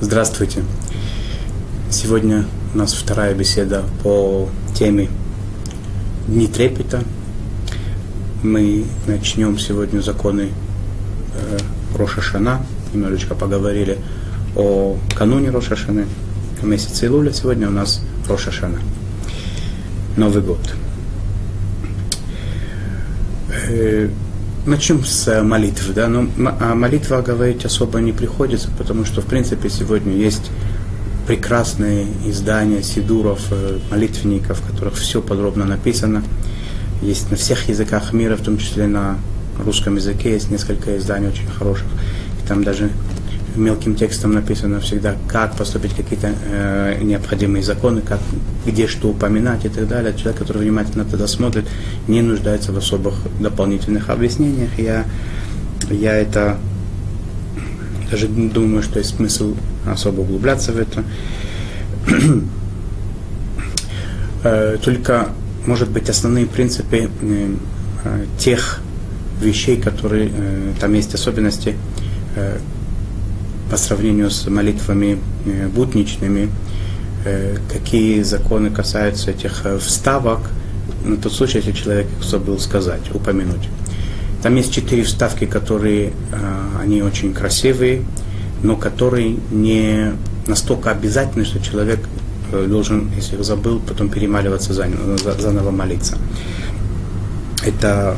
Здравствуйте. Сегодня у нас вторая беседа по теме Дни трепета. Мы начнем сегодня законы э, Роша Шана. Немножечко поговорили о кануне Роша Шаны. В месяце Илуля сегодня у нас Роша Шана. Новый год. Э, Начнем с молитвы, да, но о молитве говорить особо не приходится, потому что, в принципе, сегодня есть прекрасные издания сидуров, э, молитвенников, в которых все подробно написано. Есть на всех языках мира, в том числе на русском языке, есть несколько изданий очень хороших. И там даже мелким текстом написано всегда, как поступить, какие-то э, необходимые законы, как, где что упоминать и так далее. Человек, который внимательно тогда смотрит, не нуждается в особых дополнительных объяснениях. Я, я это даже думаю, что есть смысл особо углубляться в это. э, только, может быть, основные принципы э, тех вещей, которые э, там есть особенности, по сравнению с молитвами э, будничными, э, какие законы касаются этих э, вставок, на тот случай, если человек их забыл сказать, упомянуть. Там есть четыре вставки, которые, они очень красивые, но которые не настолько обязательны, что человек должен, если их забыл, потом перемаливаться заново молиться. Это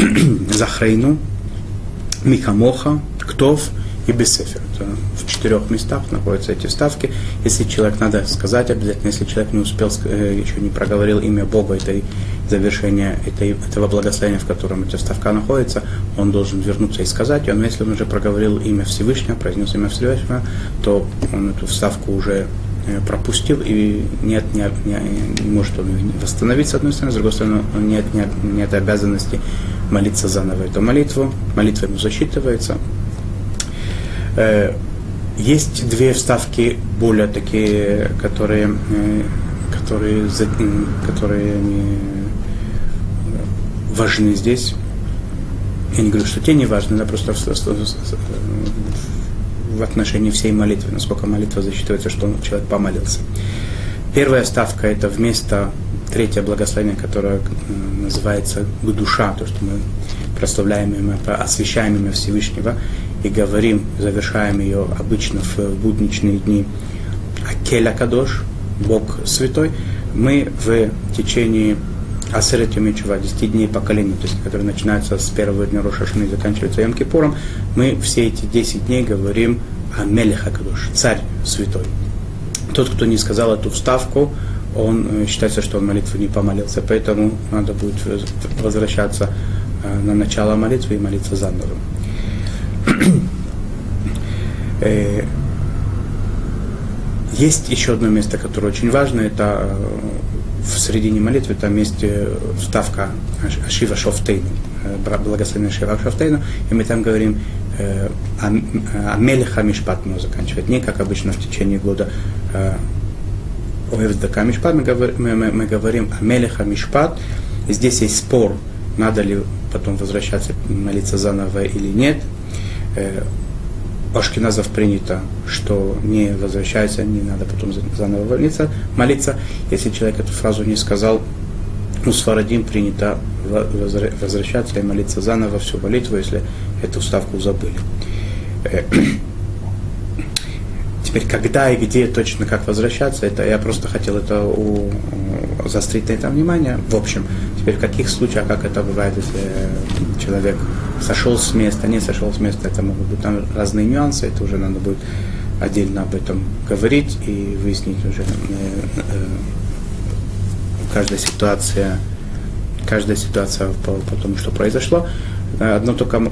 Захрейну, Михамоха, Ктов и Бесефер. В четырех местах находятся эти вставки. Если человек, надо сказать обязательно, если человек не успел, э, еще не проговорил имя Бога этой завершения этой, этого благословения, в котором эта вставка находится, он должен вернуться и сказать. Но если он уже проговорил имя Всевышнего, произнес имя Всевышнего, то он эту вставку уже пропустил, и нет, не, не, не может он восстановить с одной стороны, с другой стороны, нет, нет, нет обязанности молиться заново эту молитву, молитва ему засчитывается. Э, есть две вставки более такие, которые, э, которые, которые важны здесь. Я не говорю, что те не важны, но просто в отношении всей молитвы, насколько молитва засчитывается, что человек помолился. Первая ставка – это вместо третье благословение, которое называется душа, то, что мы прославляем имя, освящаем имя Всевышнего и говорим, завершаем ее обычно в будничные дни Акеля Кадош, Бог Святой, мы в течение Асерет Юмичува, 10 дней поколения, то есть, которые начинаются с первого дня Рошашны и заканчиваются Йом Кипуром, мы все эти 10 дней говорим о Мелеха Кадош, Царь Святой. Тот, кто не сказал эту вставку, он э, считается, что он молитву не помолился, поэтому надо будет возвращаться э, на начало молитвы и молиться заново. Э, есть еще одно место, которое очень важно, это в середине молитвы, там есть вставка Ашива Шофтейну, благословенная Ашива Шофтейну, и мы там говорим Амелиха Мишпат, мы заканчивать, не как обычно в течение года Оевздака Мишпат, мы, говорим, мы, мы, мы говорим о Мелеха Мишпат. Здесь есть спор, надо ли потом возвращаться, молиться заново или нет. Э, Ашкиназов принято, что не возвращается, не надо потом заново молиться, молиться. Если человек эту фразу не сказал, у Сварадим принято возвращаться и молиться заново всю молитву, если эту ставку забыли. Теперь, когда и где точно как возвращаться, это я просто хотел это у, заострить на этом внимание. В общем, теперь в каких случаях, как это бывает, если человек сошел с места, не сошел с места, это могут быть там разные нюансы, это уже надо будет отдельно об этом говорить и выяснить уже э, э, каждая ситуация, каждая ситуация по, по тому, что произошло. Одно только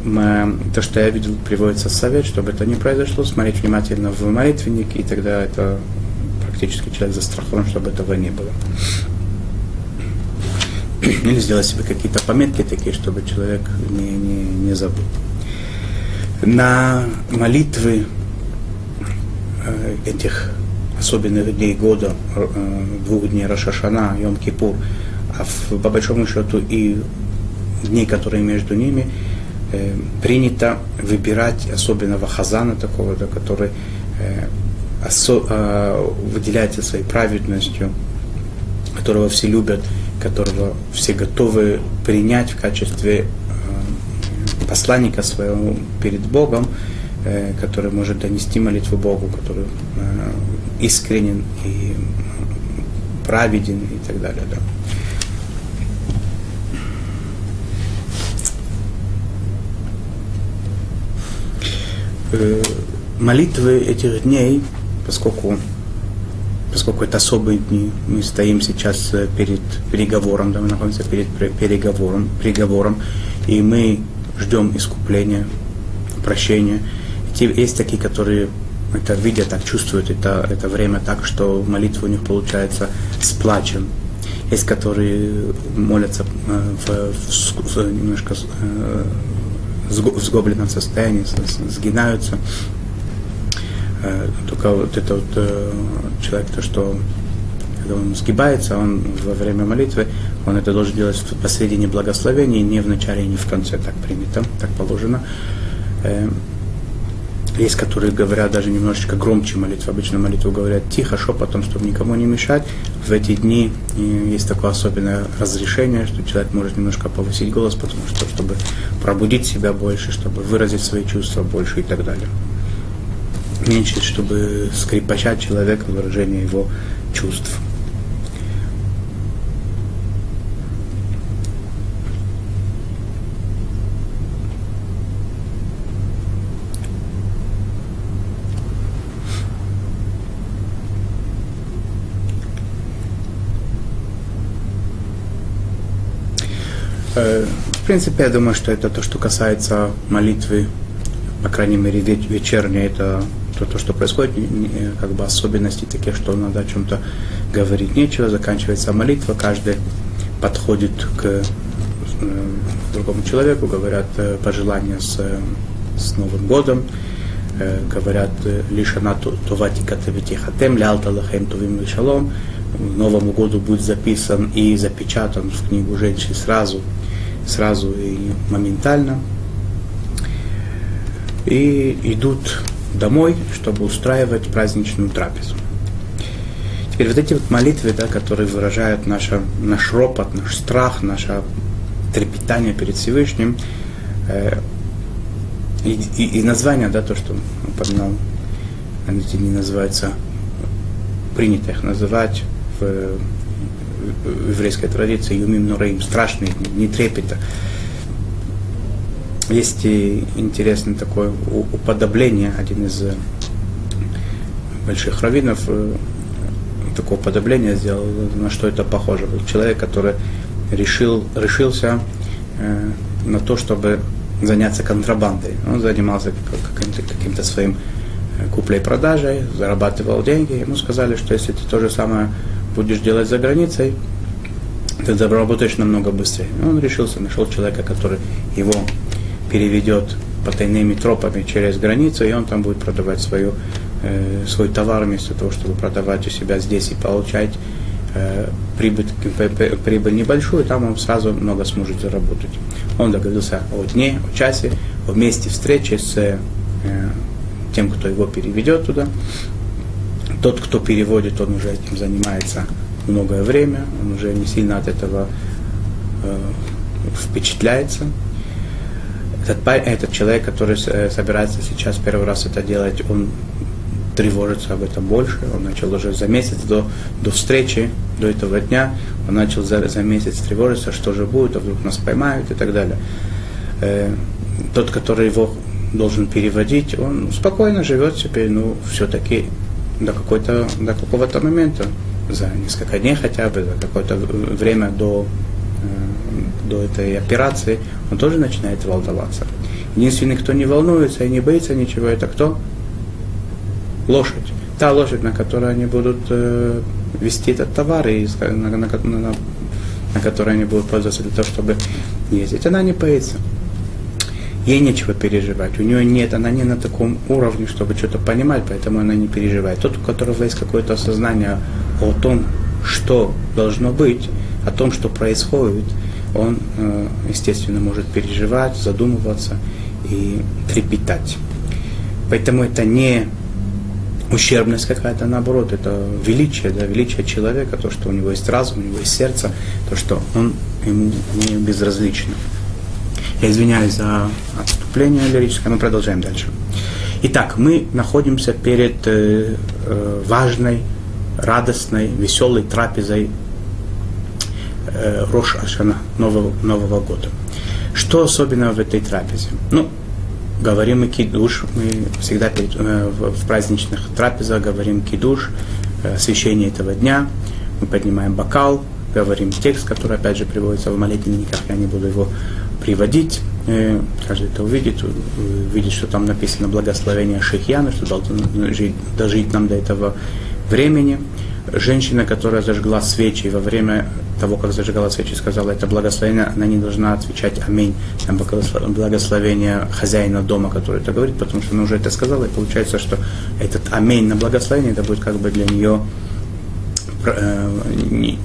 то, что я видел, приводится совет, чтобы это не произошло, смотреть внимательно в молитвенник, и тогда это практически человек застрахован, чтобы этого не было. Или сделать себе какие-то пометки такие, чтобы человек не, не, не забыл. На молитвы э, этих особенных дней года, э, двух дней Рошашана, Йом-Кипур, а в, по большому счету и дней, которые между ними, э, принято выбирать особенного хазана такого, да, который э, осо, э, выделяется своей праведностью, которого все любят, которого все готовы принять в качестве э, посланника своего перед Богом, э, который может донести молитву Богу, который э, искренен и праведен и так далее. Да. Э, молитвы этих дней, поскольку, поскольку это особые дни, мы стоим сейчас э, перед переговором, да, мы находимся перед переговором, переговором и мы ждем искупления, прощения. Есть такие, которые это видят, так чувствуют это, это время так, что молитва у них получается с плачем. Есть, которые молятся э, в, в, в немножко в сгобленном состоянии, сгинаются. Э, только вот это вот э, человек, то, что когда он сгибается, он во время молитвы, он это должен делать посредине благословения, не в начале, не в конце, так принято, так положено. Э, есть, которые говорят даже немножечко громче молитву. Обычно молитву говорят тихо, шепотом, чтобы никому не мешать. В эти дни есть такое особенное разрешение, что человек может немножко повысить голос, потому что, чтобы пробудить себя больше, чтобы выразить свои чувства больше и так далее. Меньше, чтобы скрипачать человека выражение его чувств. В принципе, я думаю, что это то, что касается молитвы, по крайней мере, вечерней, это то, то, что происходит, как бы особенности такие, что надо о чем-то говорить. Нечего, заканчивается молитва, каждый подходит к э, другому человеку, говорят э, пожелания с, с Новым годом, говорят лишь она тувати катавитихатем, лялта лахем тувим шалом, Новому году будет записан и запечатан в книгу женщин сразу сразу и моментально. И идут домой, чтобы устраивать праздничную трапезу. Теперь вот эти вот молитвы, да, которые выражают наше, наш ропот, наш страх, наше трепетание перед Всевышним, э, и, и, и название, да, то, что упоминал, они не называются, принято их называть в в еврейской традиции Юмим Нураим, страшные дни, не трепета. Есть и интересное такое уподобление, один из э, больших раввинов э, такое уподобление сделал, на что это похоже. Человек, который решил, решился э, на то, чтобы заняться контрабандой. Он занимался каким-то, каким-то своим куплей-продажей, зарабатывал деньги. Ему сказали, что если ты то же самое будешь делать за границей, ты заработаешь намного быстрее. Он решился, нашел человека, который его переведет по тайными тропами через границу, и он там будет продавать свою, э, свой товар вместо того, чтобы продавать у себя здесь и получать э, прибыль, прибыль небольшую, там он сразу много сможет заработать. Он договорился о дне, о часе, о месте встречи с э, тем, кто его переведет туда. Тот, кто переводит, он уже этим занимается многое время, он уже не сильно от этого э, впечатляется. Этот, этот человек, который э, собирается сейчас первый раз это делать, он тревожится об этом больше. Он начал уже за месяц до, до встречи, до этого дня, он начал за, за месяц тревожиться, что же будет, а вдруг нас поймают и так далее. Э, тот, который его должен переводить, он спокойно живет себе, ну, все-таки до, какой-то, до какого-то момента, за несколько дней хотя бы, за какое-то время до, э, до этой операции, он тоже начинает волноваться. Единственный, кто не волнуется и не боится ничего, это кто? Лошадь. Та лошадь, на которой они будут э, вести этот товар, и на, на, на, на, на которой они будут пользоваться для того, чтобы ездить, она не боится ей нечего переживать, у нее нет, она не на таком уровне, чтобы что-то понимать, поэтому она не переживает. Тот, у которого есть какое-то осознание о том, что должно быть, о том, что происходит, он, естественно, может переживать, задумываться и трепетать. Поэтому это не ущербность какая-то, наоборот, это величие, да, величие человека, то, что у него есть разум, у него есть сердце, то, что он ему не безразлично. Я извиняюсь за отступление лирическое, но продолжаем дальше. Итак, мы находимся перед э, э, важной, радостной, веселой трапезой э, Рош Ашана, Нового, Нового года. Что особенного в этой трапезе? Ну, говорим и кидуш, мы всегда перед, э, в, в праздничных трапезах говорим кидуш, э, освящение этого дня, мы поднимаем бокал, говорим текст, который опять же приводится в молитвенниках, я не буду его приводить, э, каждый это увидит, увидит, что там написано благословение Шихьяна, что должно жить, дожить нам до этого времени. Женщина, которая зажгла свечи во время того, как зажигала свечи, сказала, это благословение, она не должна отвечать аминь на благословение хозяина дома, который это говорит, потому что она уже это сказала, и получается, что этот аминь на благословение, это будет как бы для нее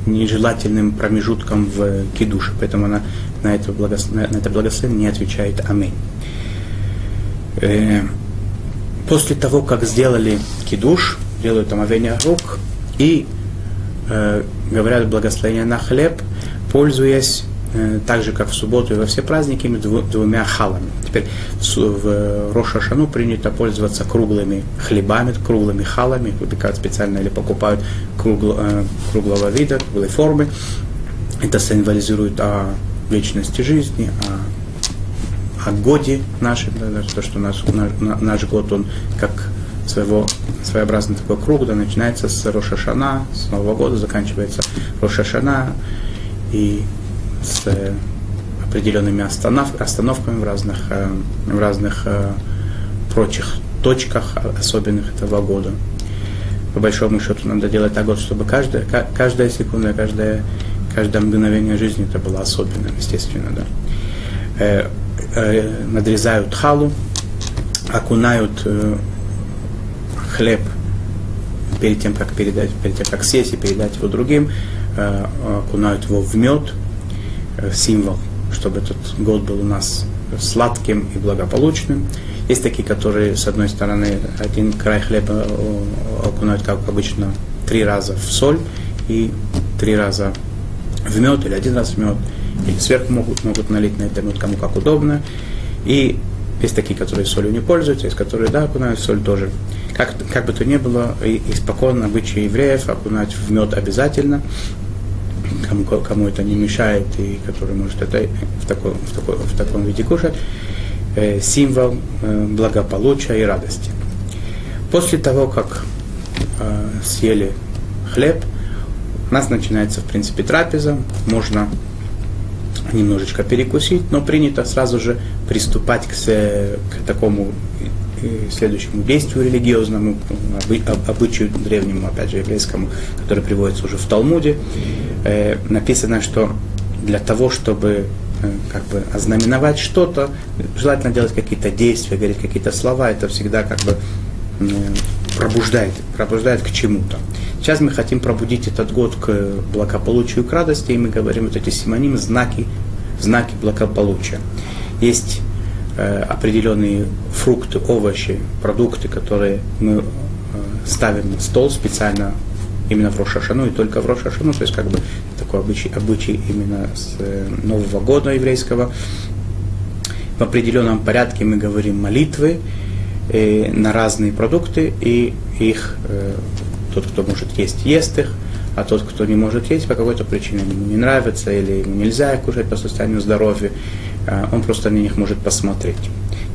нежелательным промежутком в кидуше, поэтому она на это, благословение, на это благословение не отвечает аминь. Э, после того, как сделали кидуш, делают омовение рук и э, говорят благословение на хлеб, пользуясь э, так же, как в субботу и во все праздники, двумя халами. Теперь в Рошашану принято пользоваться круглыми хлебами, круглыми халами, выпекают специально или покупают кругло, э, круглого вида, круглой формы. Это символизирует о вечности жизни, о, о годе нашем, да, то, что наш, наш, наш год, он как своего, своеобразный такой круг, да, начинается с Рошашана, с Нового года, заканчивается Рошашана и с э, определенными останов, остановками в разных, э, в разных э, прочих точках особенных этого года. По большому счету надо делать так, чтобы каждая, каждая секунда, каждая, каждое мгновение жизни это было особенным, естественно. Да. Надрезают халу, окунают хлеб перед тем, как передать, перед тем, как съесть и передать его другим, окунают его в мед, символ, чтобы этот год был у нас сладким и благополучным. Есть такие, которые, с одной стороны, один край хлеба э, окунают, как обычно, три раза в соль и три раза в мед, или один раз в мед, или сверху могут, могут налить на это мед, кому как удобно. И есть такие, которые солью не пользуются, есть которые, да, окунают соль тоже. Как, как бы то ни было, и, испокон обычаи евреев окунать в мед обязательно, кому, кому это не мешает и который может это в, такой, в, такой, в таком виде кушать, э, символ э, благополучия и радости. После того, как э, съели хлеб, у нас начинается, в принципе, трапеза, можно немножечко перекусить, но принято сразу же приступать к, к такому следующему действию религиозному, обычаю древнему, опять же, еврейскому, который приводится уже в Талмуде, э, написано, что для того, чтобы э, как бы ознаменовать что-то, желательно делать какие-то действия, говорить какие-то слова, это всегда как бы пробуждает, пробуждает к чему-то. Сейчас мы хотим пробудить этот год к благополучию, к радости, и мы говорим вот эти симонимы, знаки, знаки благополучия. Есть определенные фрукты, овощи, продукты, которые мы э, ставим на стол специально именно в Рошашану и только в Рошашану, то есть как бы такой обычай, обычай именно с э, Нового года еврейского. В определенном порядке мы говорим молитвы э, на разные продукты, и их э, тот, кто может есть, ест их, а тот, кто не может есть по какой-то причине, ему не нравится или ему нельзя кушать по состоянию здоровья, он просто на них может посмотреть.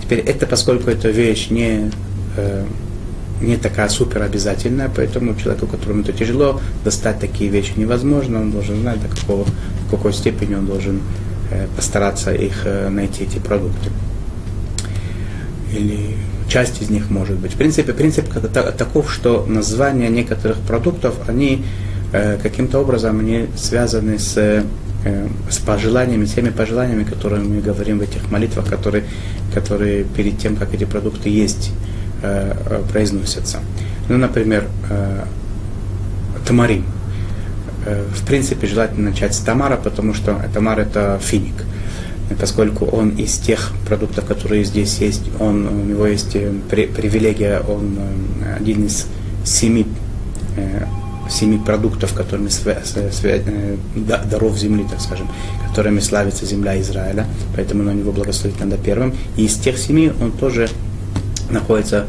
Теперь это, поскольку эта вещь не, э, не такая супер обязательная, поэтому человеку, которому это тяжело, достать такие вещи невозможно, он должен знать, до какого, в какой степени он должен э, постараться их э, найти, эти продукты. Или часть из них может быть. В принципе, принцип таков, что названия некоторых продуктов, они каким-то образом они связаны с с пожеланиями, теми пожеланиями, которые мы говорим в этих молитвах, которые, которые перед тем, как эти продукты есть, э, э, произносятся. Ну, например, тамарим. Э, в принципе, желательно начать с тамара, потому что тамар это финик. И поскольку он из тех продуктов, которые здесь есть, он, у него есть э, привилегия, он э, один из семи, семи продуктов, которыми свя, свя, даров земли, так скажем, которыми славится земля Израиля, поэтому на него благословить надо первым. И из тех семи он тоже находится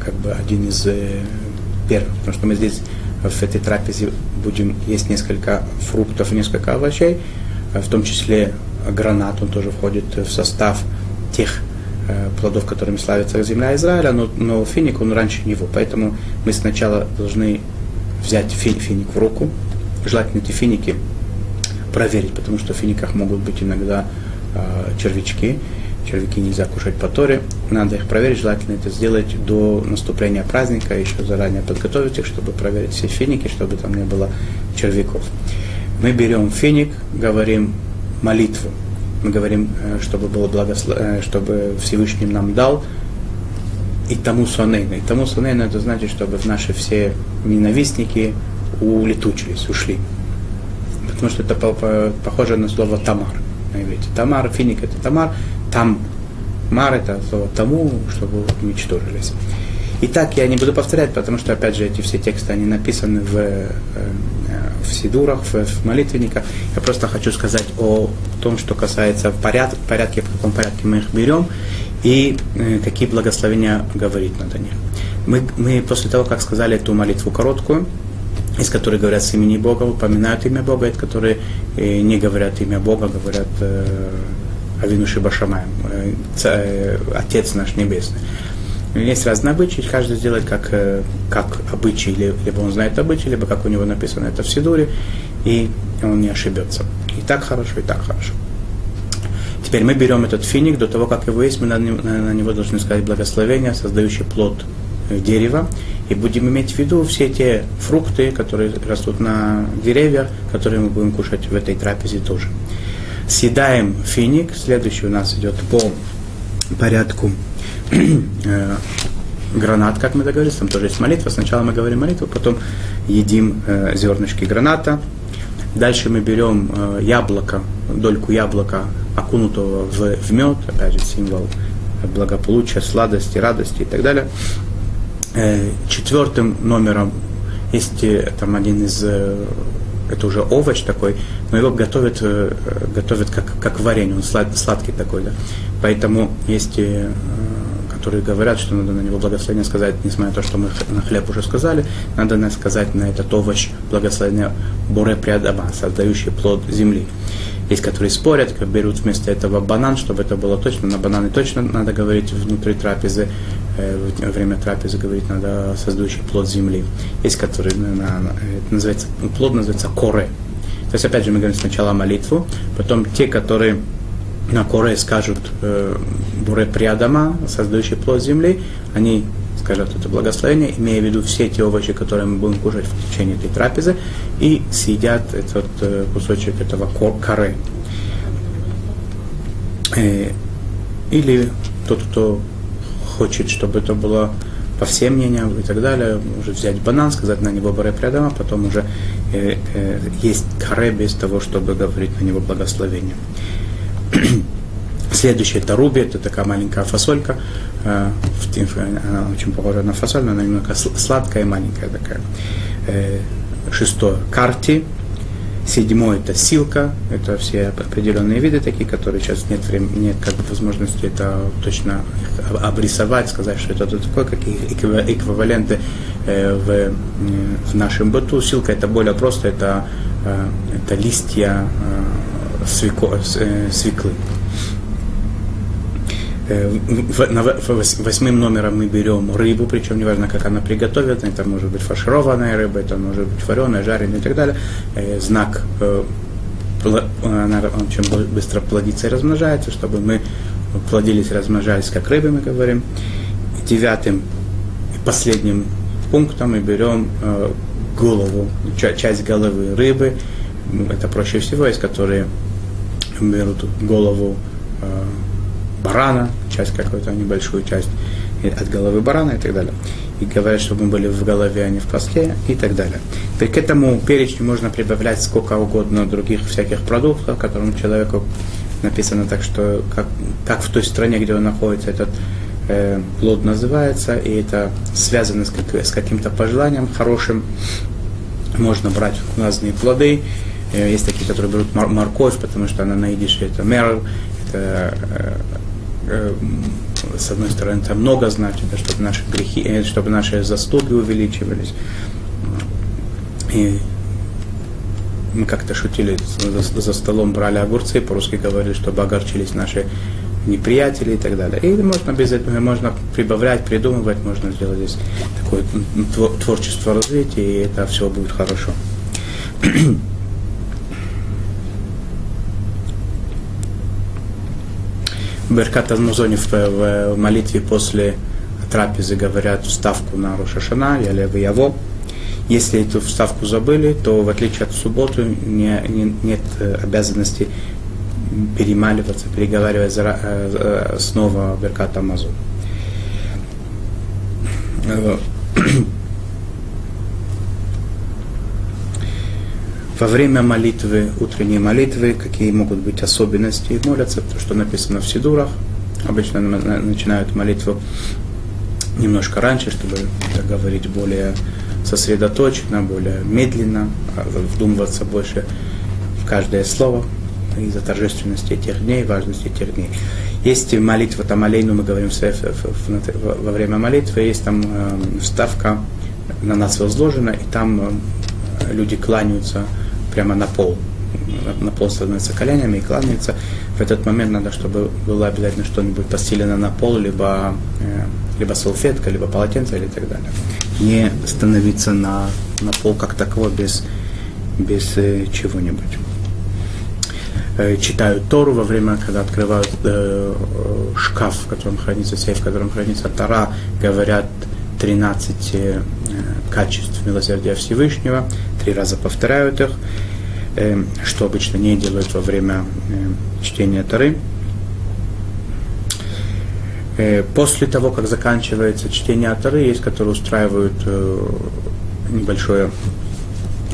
как бы один из первых, потому что мы здесь в этой трапезе будем есть несколько фруктов, несколько овощей, в том числе гранат, он тоже входит в состав тех э, плодов, которыми славится земля Израиля, но, но финик он раньше него. Поэтому мы сначала должны взять фи, финик в руку, желательно эти финики проверить, потому что в финиках могут быть иногда э, червячки, червяки нельзя кушать по торе, надо их проверить, желательно это сделать до наступления праздника, еще заранее подготовить их, чтобы проверить все финики, чтобы там не было червяков. Мы берем финик, говорим молитву, мы говорим, э, чтобы было благослов... Э, чтобы Всевышний нам дал, и тому сонейна. И тому сонейна это значит, чтобы наши все ненавистники улетучились, ушли. Потому что это похоже на слово тамар на. Тамар, финик это тамар, там мар это слово тому, чтобы уничтожились. Итак, я не буду повторять, потому что, опять же, эти все тексты, они написаны в, э, в сидурах, в, в молитвенниках. Я просто хочу сказать о том, что касается порядка, порядке, в каком порядке мы их берем и э, какие благословения говорить надо них. Мы, мы после того, как сказали эту молитву короткую, из которой говорят с имени Бога, упоминают имя Бога, из которые э, не говорят имя Бога, говорят э, Авину Шибашамаем, э, э, Отец наш Небесный. Есть разные обычаи, каждый сделает как, как обычай, либо он знает обычай, либо как у него написано это в Сидуре, и он не ошибется. И так хорошо, и так хорошо. Теперь мы берем этот финик, до того, как его есть, мы на, него должны сказать благословение, создающий плод дерева, и будем иметь в виду все те фрукты, которые растут на деревьях, которые мы будем кушать в этой трапезе тоже. Съедаем финик, следующий у нас идет по порядку э, гранат, как мы договорились, там тоже есть молитва. Сначала мы говорим молитву, потом едим э, зернышки граната. Дальше мы берем э, яблоко, дольку яблока, окунутого в, в мед, опять же символ благополучия, сладости, радости и так далее. Э, четвертым номером есть э, там один из э, это уже овощ такой, но его готовят, готовят как, как варенье, он слад, сладкий такой, да. Поэтому есть, которые говорят, что надо на него благословение сказать, несмотря на то, что мы на хлеб уже сказали, надо сказать на этот овощ благословение Боре Приадама, создающий плод земли. Есть, которые спорят, как берут вместо этого банан, чтобы это было точно. На бананы точно надо говорить внутри трапезы. Э, во время трапезы говорить надо создающий плод земли. Есть, которые на, называется, плод называется коре. То есть, опять же, мы говорим сначала молитву, потом те, которые на коре скажут э, буре приадама, создающий плод земли, они скажут это благословение, имея в виду все те овощи, которые мы будем кушать в течение этой трапезы, и съедят этот э, кусочек этого коры. Э, или тот, кто хочет, чтобы это было по всем мнениям и так далее, уже взять банан, сказать на него баре прядама, потом уже э, есть каре без того, чтобы говорить на него благословение. Следующее это руби, это такая маленькая фасолька, э, она очень похожа на фасоль, но она немного сладкая и маленькая такая. Э, шестое карти, Седьмой это силка, это все определенные виды такие, которые сейчас нет времени, нет как бы возможности это точно обрисовать, сказать, что это такое, какие эквиваленты э, в, в нашем быту. Силка это более просто, это, это листья э, свеклы. Восьмым номером мы берем рыбу, причем неважно, как она приготовлена, это может быть фаршированная рыба, это может быть вареная, жареная и так далее. Знак она очень быстро плодится и размножается, чтобы мы плодились размножались, как рыбы, мы говорим. Девятым и последним пунктом мы берем голову, часть головы рыбы, это проще всего, из которой берут голову барана, часть какую-то небольшую часть, от головы барана и так далее. И говорят, чтобы мы были в голове, а не в хвосте и так далее. К этому перечню можно прибавлять сколько угодно других всяких продуктов, которым человеку написано так, что как, как в той стране, где он находится, этот э, плод называется, и это связано с, как, с каким-то пожеланием хорошим. Можно брать разные плоды. Э, есть такие, которые берут мор- морковь, потому что она на это мер, это э, э, с одной стороны, это много значит, чтобы наши грехи, чтобы наши заслуги увеличивались. И мы как-то шутили, за, за столом брали огурцы, по-русски говорили, чтобы огорчились наши неприятели и так далее. И можно без этого, можно прибавлять, придумывать, можно сделать здесь такое творчество развития, и это все будет хорошо. Беркат Азмузони в, в молитве после трапезы говорят вставку на Рошашана, Ялев и Яво. Если эту вставку забыли, то в отличие от субботы не, не, нет обязанности перемаливаться, переговаривать э, снова Беркат Амазон. Во время молитвы, утренней молитвы, какие могут быть особенности, молятся, то, что написано в Сидурах. Обычно начинают молитву немножко раньше, чтобы так говорить более сосредоточенно, более медленно, а вдумываться больше в каждое слово из-за торжественности этих дней, важности этих дней. Есть молитва там Алейну, мы говорим во время молитвы, есть там вставка на нас возложена, и там э, люди кланяются прямо на пол. На пол становятся коленями и кланяются. В этот момент надо, чтобы было обязательно что-нибудь постелено на пол, либо, э, либо салфетка, либо полотенце или так далее. Не становиться на, на пол как таково без, без э, чего-нибудь э, читают Тору во время, когда открывают э, шкаф, в котором хранится сейф, в котором хранится Тора, говорят 13 э, качеств милосердия Всевышнего, три раза повторяют их, э, что обычно не делают во время э, чтения Торы. Э, после того, как заканчивается чтение Торы, есть, которые устраивают э, небольшой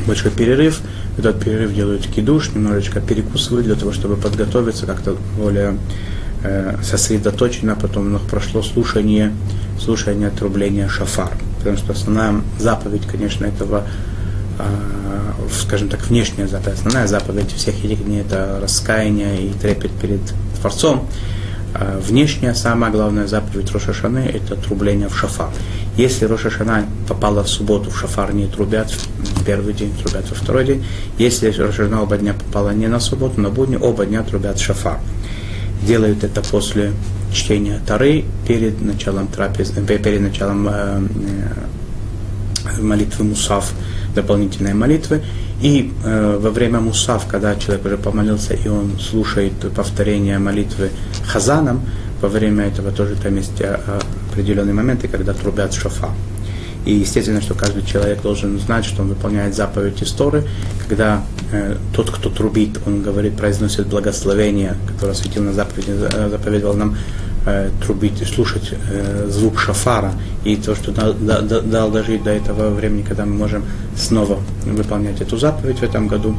большой перерыв, этот перерыв делают кидуш, немножечко перекусывают для того, чтобы подготовиться как-то более э, сосредоточенно, потом у нас прошло слушание, слушание отрубления шафар. Потому что основная заповедь, конечно, этого, скажем так, внешняя заповедь, основная заповедь всех дней это раскаяние и трепет перед Творцом. А внешняя, самая главная заповедь Рошашаны – это трубление в шафар. Если Рошашана попала в субботу, в шафар не трубят в первый день, трубят во второй день. Если Рошашана оба дня попала не на субботу, на будни, оба дня трубят в шафар. Делают это после чтения Тары, перед началом трапез, э, перед началом э, э, молитвы Мусав, дополнительной молитвы. И э, во время Мусав, когда человек уже помолился, и он слушает повторение молитвы Хазаном, во время этого тоже там есть э, определенные моменты, когда трубят шофа. И естественно, что каждый человек должен знать, что он выполняет заповедь истории, когда э, тот, кто трубит, он говорит, произносит благословение, которое светил на заповеди, э, заповедовал нам э, трубить, слушать э, звук шафара, и то, что дал, дал, дал дожить до этого времени, когда мы можем снова выполнять эту заповедь в этом году,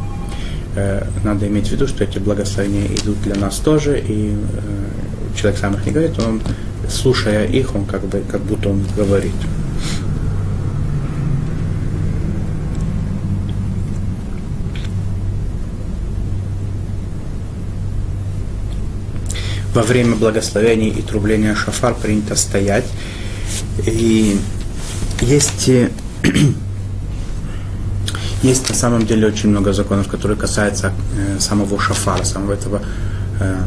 э, надо иметь в виду, что эти благословения идут для нас тоже, и э, человек сам их не говорит, он, слушая их, он как бы, как будто он говорит. Во время благословения и трубления шафар принято стоять. И есть, есть на самом деле очень много законов, которые касаются э, самого шафара, самого этого э,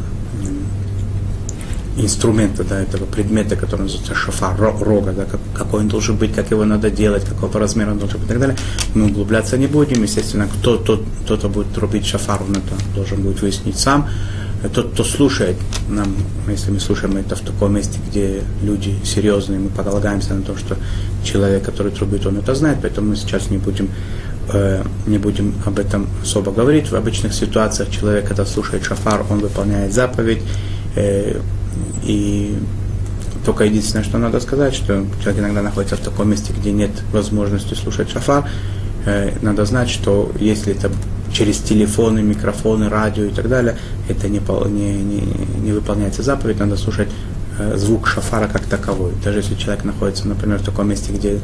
инструмента, да, этого предмета, который называется шафар, рога, да, как, какой он должен быть, как его надо делать, какого размера он должен быть и так далее. Мы углубляться не будем. Естественно, кто, кто, кто-то будет трубить шафар, он это должен будет выяснить сам тот, кто слушает нам, если мы слушаем это в таком месте, где люди серьезные, мы полагаемся на то, что человек, который трубит, он это знает, поэтому мы сейчас не будем, э, не будем об этом особо говорить. В обычных ситуациях человек, когда слушает шафар, он выполняет заповедь, э, и только единственное, что надо сказать, что человек иногда находится в таком месте, где нет возможности слушать шафар. Э, надо знать, что если это через телефоны, микрофоны, радио и так далее, это не, не, не, выполняется заповедь, надо слушать э, звук шафара как таковой. Даже если человек находится, например, в таком месте, где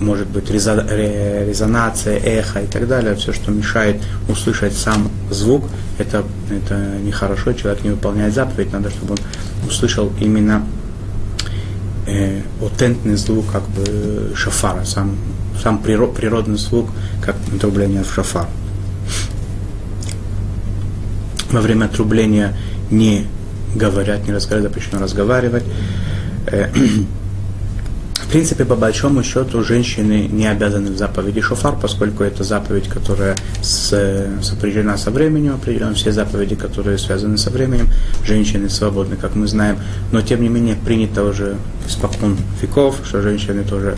может быть резонация, эхо и так далее, все, что мешает услышать сам звук, это, это нехорошо, человек не выполняет заповедь, надо, чтобы он услышал именно э, аутентный звук как бы шафара, сам, сам природный звук, как трубление в шафар. Во время отрубления не говорят, не разговаривать, запрещено разговаривать. Э, в принципе, по большому счету, женщины не обязаны в заповеди шофар, поскольку это заповедь, которая с, сопряжена со временем, определенно все заповеди, которые связаны со временем, женщины свободны, как мы знаем. Но, тем не менее, принято уже испокон веков, что женщины тоже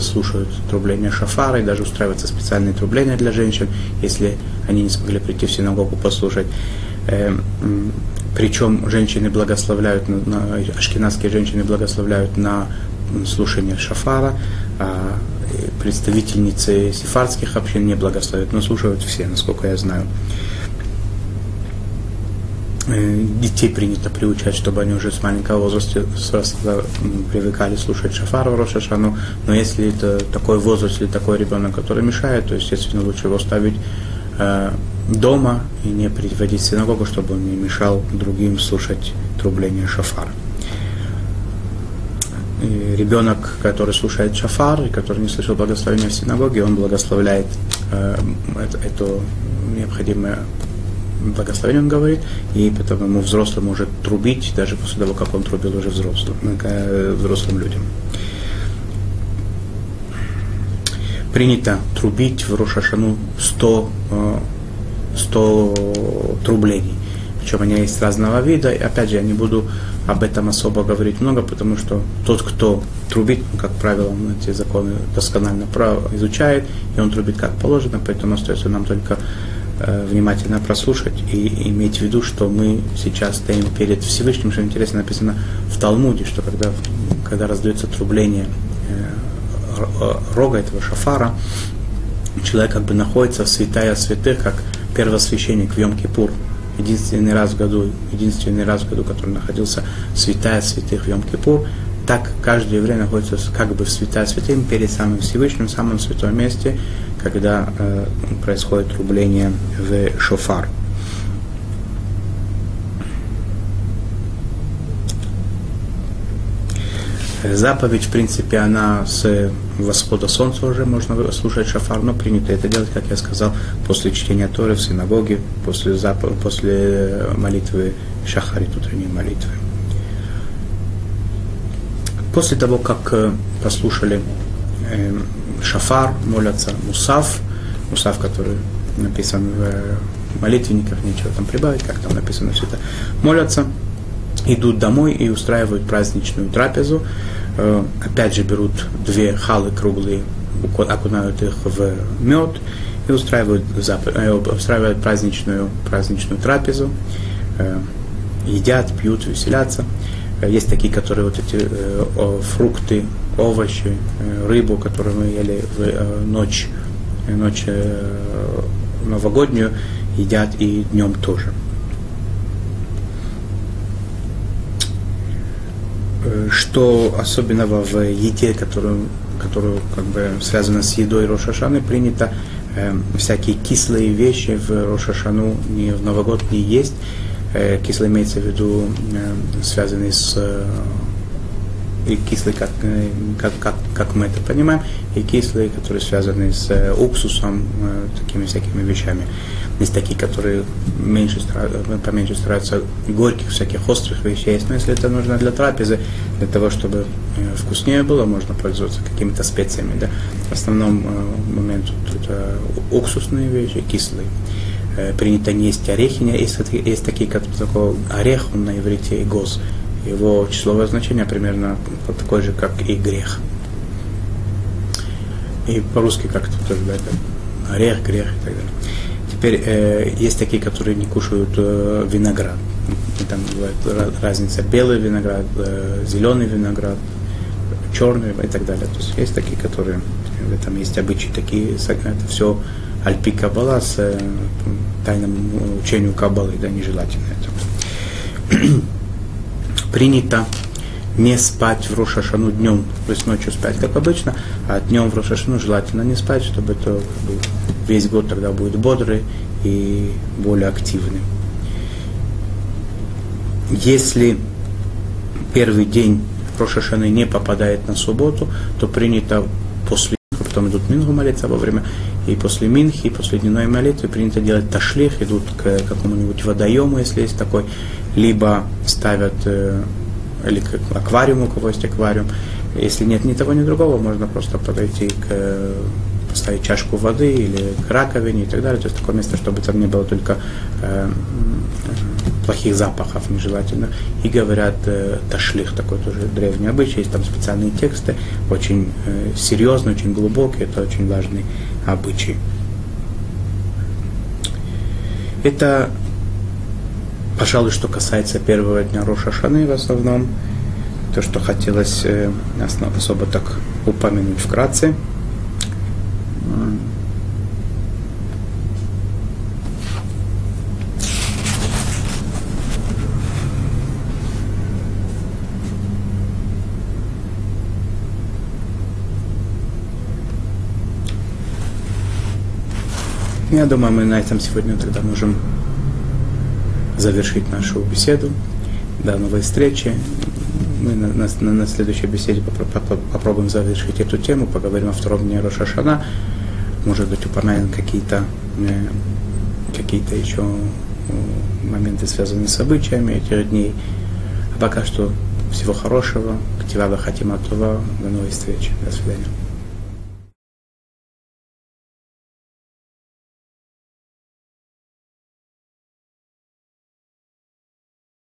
слушают трубление шафара и даже устраиваются специальные трубления для женщин, если они не смогли прийти в синагогу послушать. Эм, Причем женщины благословляют, ашкенадские женщины благословляют на слушания шафара, а представительницы сефардских общин не благословят, но слушают все, насколько я знаю. Э, детей принято приучать, чтобы они уже с маленького возраста, возраста привыкали слушать шафар в Рошашану. Но если это такой возраст или такой ребенок, который мешает, то, естественно, лучше его ставить э, дома и не приводить в синагогу, чтобы он не мешал другим слушать трубление шафара ребенок, который слушает шафар, и который не слышал благословения в синагоге, он благословляет э, это, это благословение, он говорит, и потом ему взрослый может трубить, даже после того, как он трубил уже взрослым, э, взрослым людям. Принято трубить в Рошашану 100, 100 э, трублений. Причем они есть разного вида. И опять же, я не буду об этом особо говорить много, потому что тот, кто трубит, как правило, он эти законы досконально изучает, и он трубит как положено, поэтому остается нам только внимательно прослушать и иметь в виду, что мы сейчас стоим перед Всевышним, что интересно написано в Талмуде, что когда, когда раздается трубление э, рога этого шафара, человек как бы находится в святая святых, как первосвященник в Йом-Кипур. Единственный раз в году, единственный раз в году, который находился святая святых в Йом-Кипур, так каждый еврей находится как бы в святая святым перед самым Всевышним, в самом святом месте, когда э, происходит рубление в шофар. Заповедь, в принципе, она с восхода солнца уже можно слушать шафар, но принято это делать, как я сказал, после чтения Торы в синагоге, после, зап... после молитвы шахарит, утренней молитвы. После того, как э, послушали э, шафар, молятся мусав, мусав, который написан в молитвенниках, нечего там прибавить, как там написано все это, молятся, идут домой и устраивают праздничную трапезу. Э, опять же берут две халы круглые, окунают их в мед и устраивают, э, устраивают праздничную, праздничную трапезу, э, едят, пьют, веселятся. Есть такие, которые вот эти фрукты, овощи, рыбу, которую мы ели в ночь, ночь новогоднюю, едят и днем тоже. что особенного в еде, которую, которую как бы связана с едой Рошашаны, принято э, всякие кислые вещи в Рошашану не в Новый год не есть. Э, кислый имеется в виду э, связанный с э, и кислый, как, как, как, как мы это понимаем, и кислые, которые связаны с уксусом, такими всякими вещами. Есть такие, которые меньше, поменьше стараются горьких, всяких острых вещей. Но если это нужно для трапезы, для того, чтобы вкуснее было, можно пользоваться какими-то специями. Да? В основном момент это уксусные вещи, кислые. Принято не есть орехи, есть, есть такие, как такой орех, он на иврите и гос его числовое значение примерно такое же, как и грех. И по-русски как-то тоже, да, это орех, грех и так далее. Теперь э, есть такие, которые не кушают э, виноград. там бывает разница белый виноград, э, зеленый виноград, черный и так далее. То есть есть такие, которые, этом есть обычаи такие, это все альпи кабала с э, тайным учению кабалы, да, нежелательно это. Принято не спать в Рошашану днем, то есть ночью спать, как обычно, а днем в Рошашану желательно не спать, чтобы это как бы, весь год тогда будет бодрый и более активный. Если первый день Рошашаны не попадает на субботу, то принято после потом идут минху молиться во время, и после минхи, и после дневной молитвы принято делать ташлих, идут к какому-нибудь водоему, если есть такой, либо ставят э, или к аквариуму, у кого есть аквариум. Если нет ни того, ни другого, можно просто подойти к поставить чашку воды или к раковине и так далее. То есть такое место, чтобы там не было только э, плохих запахов нежелательно. И говорят э, ташлих, такой тоже древний обычай, есть там специальные тексты, очень э, серьезные, очень глубокие, это очень важный обычай. Это Пожалуй, что касается первого дня Роша Шаны в основном, то, что хотелось э, особо так упомянуть вкратце. Я думаю, мы на этом сегодня тогда можем завершить нашу беседу. До новой встречи. Мы на, на, на следующей беседе попробуем завершить эту тему, поговорим о втором дне Рошашана. Может быть, упомянем какие-то э, какие-то еще э, моменты, связанные с событиями этих дней. А пока что всего хорошего. Ктива Хатима Това. До новой встречи. До свидания.